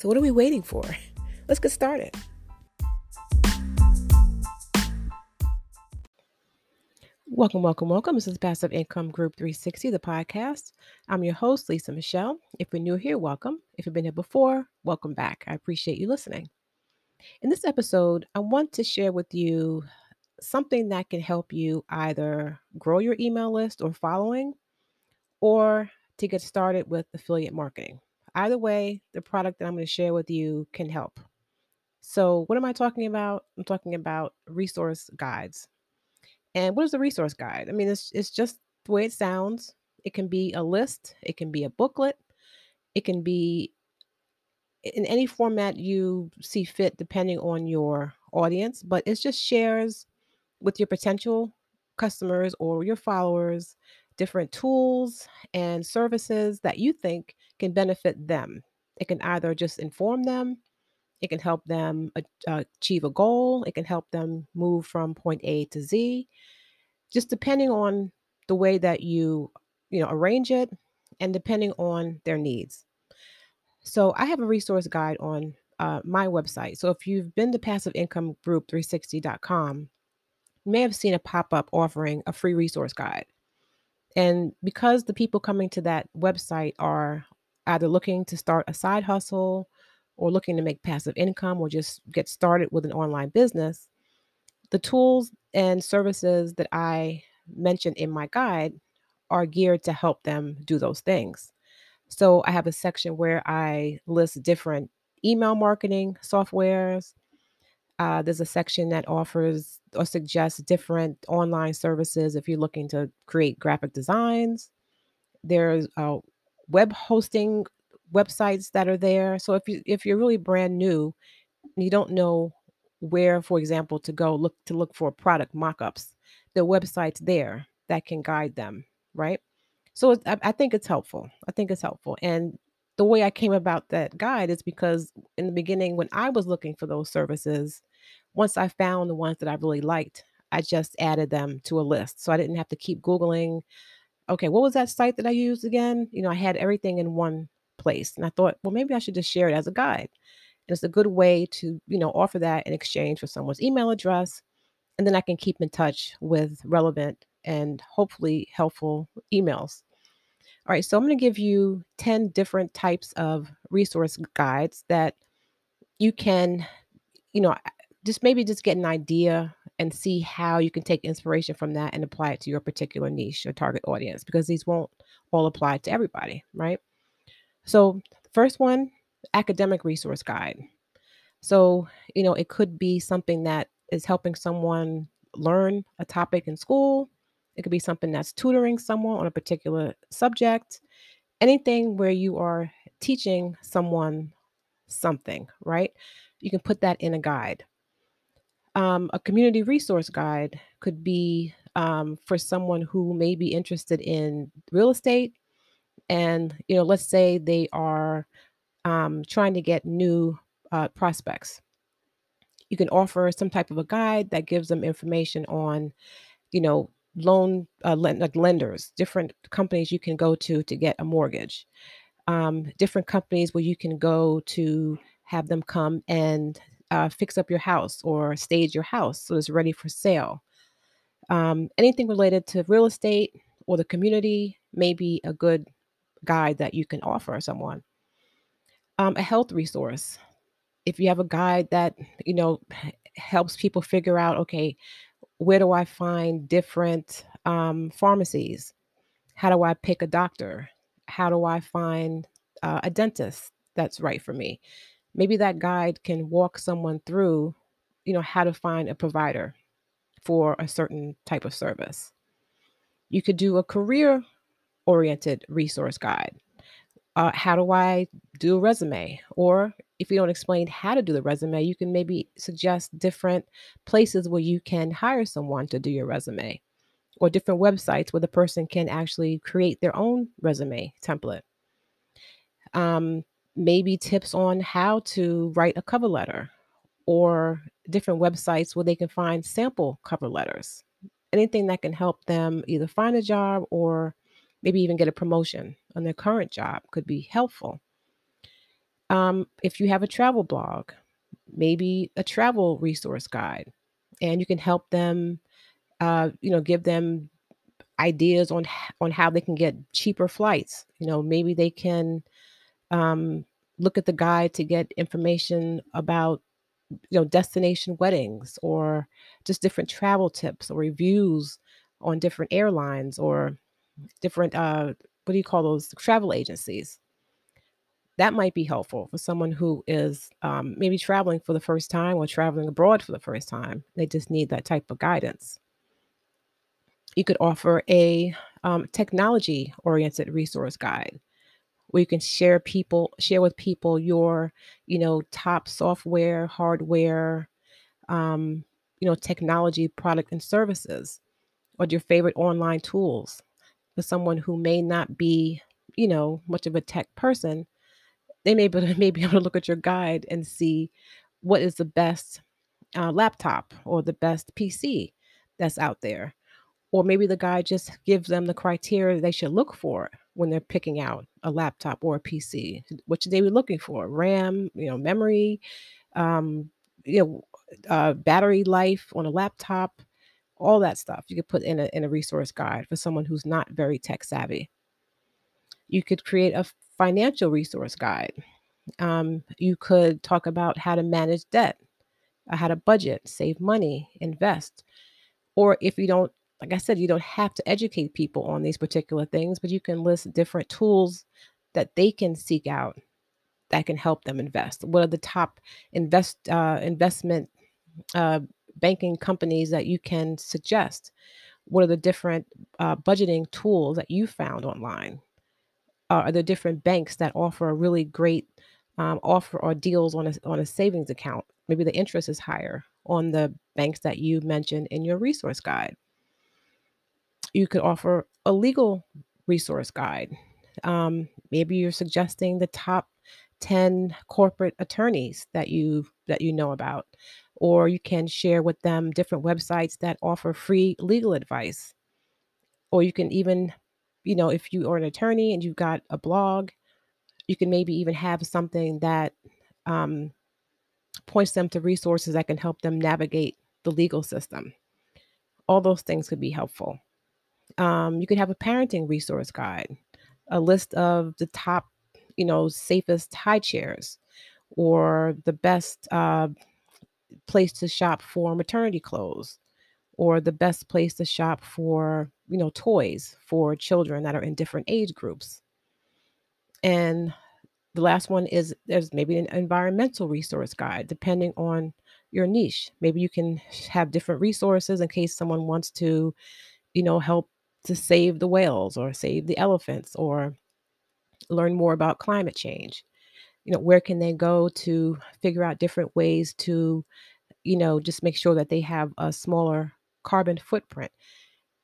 so, what are we waiting for? Let's get started. Welcome, welcome, welcome. This is Passive Income Group 360, the podcast. I'm your host, Lisa Michelle. If you're new here, welcome. If you've been here before, welcome back. I appreciate you listening. In this episode, I want to share with you something that can help you either grow your email list or following, or to get started with affiliate marketing. Either way, the product that I'm going to share with you can help. So, what am I talking about? I'm talking about resource guides. And what is a resource guide? I mean, it's, it's just the way it sounds. It can be a list, it can be a booklet, it can be in any format you see fit, depending on your audience, but it's just shares with your potential customers or your followers different tools and services that you think can benefit them. It can either just inform them, it can help them uh, achieve a goal, it can help them move from point A to Z, just depending on the way that you, you know, arrange it and depending on their needs. So I have a resource guide on uh, my website. So if you've been to passiveincomeGroup360.com, you may have seen a pop up offering a free resource guide. And because the people coming to that website are either looking to start a side hustle or looking to make passive income or just get started with an online business, the tools and services that I mentioned in my guide are geared to help them do those things. So I have a section where I list different email marketing softwares. Uh, there's a section that offers or suggests different online services if you're looking to create graphic designs. There's uh, web hosting websites that are there. So if you if you're really brand new, and you don't know where, for example, to go look to look for product mock-ups, the website's there that can guide them, right? So I, I think it's helpful. I think it's helpful. And the way I came about that guide is because in the beginning, when I was looking for those services, once I found the ones that I really liked, I just added them to a list. So I didn't have to keep Googling okay, what was that site that I used again? You know, I had everything in one place. And I thought, well, maybe I should just share it as a guide. And it's a good way to, you know, offer that in exchange for someone's email address. And then I can keep in touch with relevant and hopefully helpful emails. All right, so I'm going to give you 10 different types of resource guides that you can, you know, just maybe just get an idea and see how you can take inspiration from that and apply it to your particular niche or target audience because these won't all apply to everybody, right? So, first one, academic resource guide. So, you know, it could be something that is helping someone learn a topic in school. It could be something that's tutoring someone on a particular subject. Anything where you are teaching someone something, right? You can put that in a guide. Um, a community resource guide could be um, for someone who may be interested in real estate. And, you know, let's say they are um, trying to get new uh, prospects. You can offer some type of a guide that gives them information on, you know, loan uh, like lenders, different companies you can go to to get a mortgage, um, different companies where you can go to have them come and uh, fix up your house or stage your house so it's ready for sale. Um, anything related to real estate or the community may be a good guide that you can offer someone. Um, a health resource. If you have a guide that you know helps people figure out, okay, where do I find different um, pharmacies? How do I pick a doctor? How do I find uh, a dentist that's right for me? Maybe that guide can walk someone through you know how to find a provider for a certain type of service you could do a career oriented resource guide uh, how do I do a resume? Or if you don't explain how to do the resume, you can maybe suggest different places where you can hire someone to do your resume or different websites where the person can actually create their own resume template. Um, maybe tips on how to write a cover letter or different websites where they can find sample cover letters. Anything that can help them either find a job or maybe even get a promotion on their current job could be helpful. Um, if you have a travel blog, maybe a travel resource guide, and you can help them, uh, you know, give them ideas on on how they can get cheaper flights. You know, maybe they can um, look at the guide to get information about you know destination weddings or just different travel tips or reviews on different airlines or different uh what do you call those? Travel agencies. That might be helpful for someone who is um, maybe traveling for the first time or traveling abroad for the first time. They just need that type of guidance. You could offer a um, technology oriented resource guide where you can share people share with people your you know top software hardware um, you know technology product and services or your favorite online tools. For someone who may not be you know much of a tech person they may be, may be able to look at your guide and see what is the best uh, laptop or the best pc that's out there. Or maybe the guide just gives them the criteria they should look for when they're picking out a laptop or a PC. What should they be looking for? RAM, you know, memory, um, you know, uh, battery life on a laptop, all that stuff. You could put in a in a resource guide for someone who's not very tech savvy. You could create a financial resource guide. Um, you could talk about how to manage debt, uh, how to budget, save money, invest or if you don't, like I said, you don't have to educate people on these particular things, but you can list different tools that they can seek out that can help them invest. What are the top invest uh, investment uh, banking companies that you can suggest? What are the different uh, budgeting tools that you found online? Uh, are there different banks that offer a really great um, offer or deals on a on a savings account? Maybe the interest is higher on the banks that you mentioned in your resource guide. You could offer a legal resource guide. Um, maybe you're suggesting the top 10 corporate attorneys that you that you know about or you can share with them different websites that offer free legal advice. Or you can even you know if you are an attorney and you've got a blog you can maybe even have something that um, points them to resources that can help them navigate the legal system. All those things could be helpful um, you could have a parenting resource guide, a list of the top, you know, safest high chairs or the best uh, place to shop for maternity clothes or the best place to shop for, you know, toys for children that are in different age groups. And the last one is there's maybe an environmental resource guide, depending on your niche. Maybe you can have different resources in case someone wants to you know, help to save the whales or save the elephants or learn more about climate change. You know, where can they go to figure out different ways to, you know, just make sure that they have a smaller carbon footprint?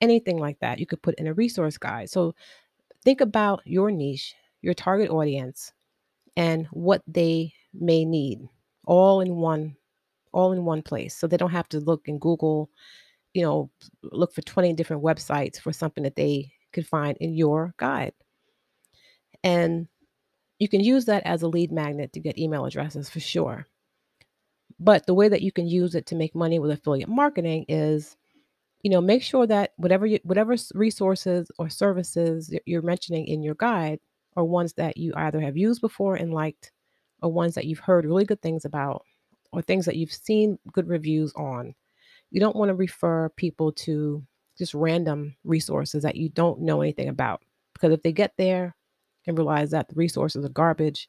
Anything like that, you could put in a resource guide. So think about your niche, your target audience, and what they may need all in one all in one place so they don't have to look in google you know, look for 20 different websites for something that they could find in your guide. And you can use that as a lead magnet to get email addresses for sure. But the way that you can use it to make money with affiliate marketing is, you know, make sure that whatever you, whatever resources or services you're mentioning in your guide are ones that you either have used before and liked, or ones that you've heard really good things about, or things that you've seen good reviews on you don't want to refer people to just random resources that you don't know anything about. Because if they get there and realize that the resources are garbage,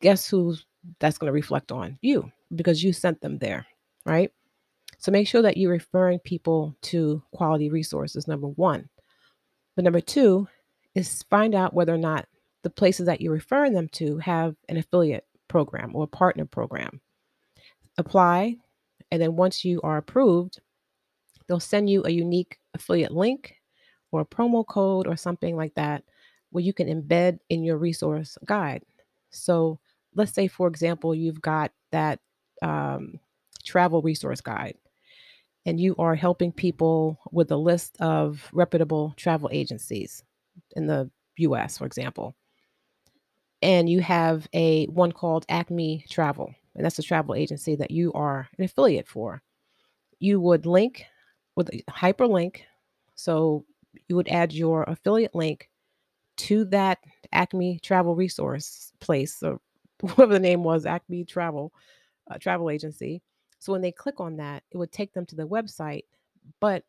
guess who that's going to reflect on? You, because you sent them there, right? So make sure that you're referring people to quality resources, number one. But number two is find out whether or not the places that you're referring them to have an affiliate program or a partner program. Apply, and then once you are approved, they'll send you a unique affiliate link or a promo code or something like that where you can embed in your resource guide. So let's say, for example, you've got that um, travel resource guide and you are helping people with a list of reputable travel agencies in the US, for example. And you have a one called Acme Travel, and that's a travel agency that you are an affiliate for. You would link with a hyperlink. So you would add your affiliate link to that Acme travel resource place, or whatever the name was, Acme Travel uh, Travel Agency. So when they click on that, it would take them to the website. But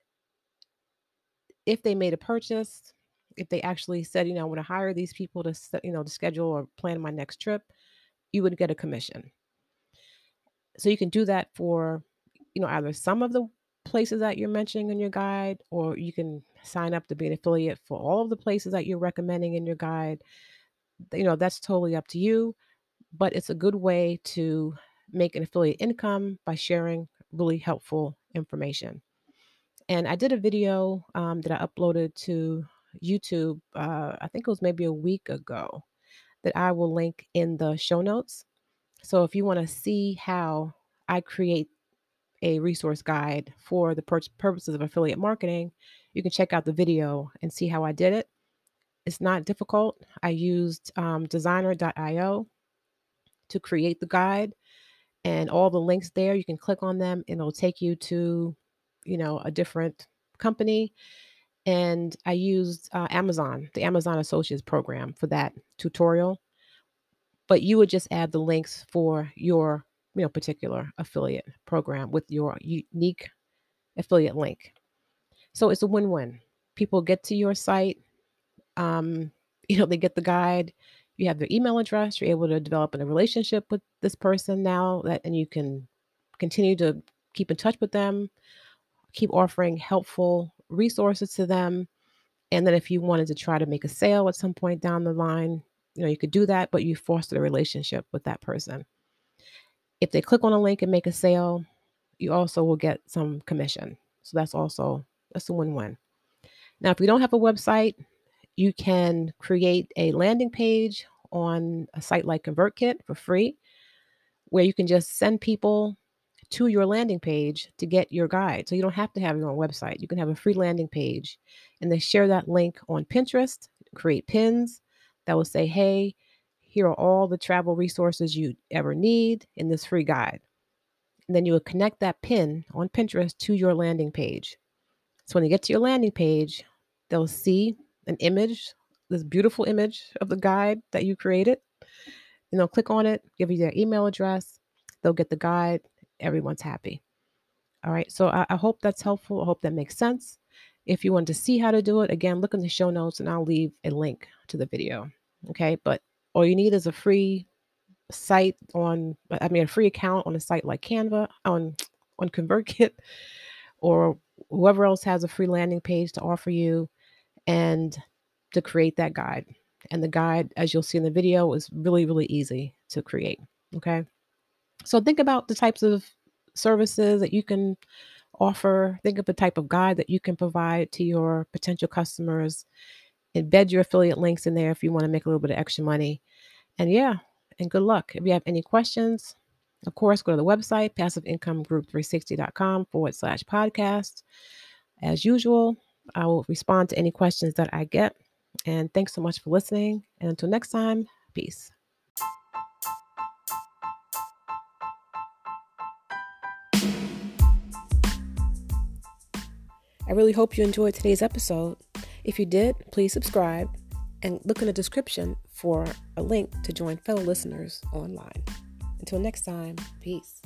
if they made a purchase, if they actually said, you know, I want to hire these people to, you know, to schedule or plan my next trip, you would get a commission. So you can do that for, you know, either some of the places that you're mentioning in your guide, or you can sign up to be an affiliate for all of the places that you're recommending in your guide. You know, that's totally up to you, but it's a good way to make an affiliate income by sharing really helpful information. And I did a video um, that I uploaded to YouTube, uh, I think it was maybe a week ago, that I will link in the show notes. So if you want to see how I create a resource guide for the pur- purposes of affiliate marketing, you can check out the video and see how I did it. It's not difficult. I used um, designrr.io to create the guide and all the links there you can click on them and it'll take you to you know a different company and i used uh, amazon the amazon associates program for that tutorial but you would just add the links for your you know particular affiliate program with your unique affiliate link. So it's a win-win. People get to your site um, you know they get the guide you have their email address you're able to develop a relationship with this person now that and you can continue to keep in touch with them keep offering helpful resources to them. And then if you wanted to try to make a sale at some point down the line you know you could do that but you foster a relationship with that person if they click on a link and make a sale you also will get some commission so that's also that's a win-win now if you don't have a website you can create a landing page on a site like ConvertKit for free, where you can just send people to your landing page to get your guide. So you don't have to have your own website. You can have a free landing page and then share that link on Pinterest, create pins that will say, hey, here are all the travel resources you ever need in this free guide. And then you would connect that pin on Pinterest to your landing page. So when they get to your landing page, they'll see an image this beautiful image of the guide that you created. And they'll click on it, give you their email address, they'll get the guide. Everyone's happy. All right. So I, I hope that's helpful. I hope that makes sense. If you want to see how to do it, again, look in the show notes and I'll leave a link to the video. Okay. But all you need is a free site on, I mean, a free account on a site like Canva, on, on ConvertKit, or whoever else has a free landing page to offer you. And to create that guide. And the guide, as you'll see in the video, is really, really easy to create. Okay. So think about the types of services that you can offer. Think of the type of guide that you can provide to your potential customers. Embed your affiliate links in there if you want to make a little bit of extra money. And yeah, and good luck. If you have any questions, of course, go to the website, passiveincomeGroup360.com forward slash podcast. As usual, I will respond to any questions that I get. And thanks so much for listening. And until next time, peace. I really hope you enjoyed today's episode. If you did, please subscribe and look in the description for a link to join fellow listeners online. Until next time, peace.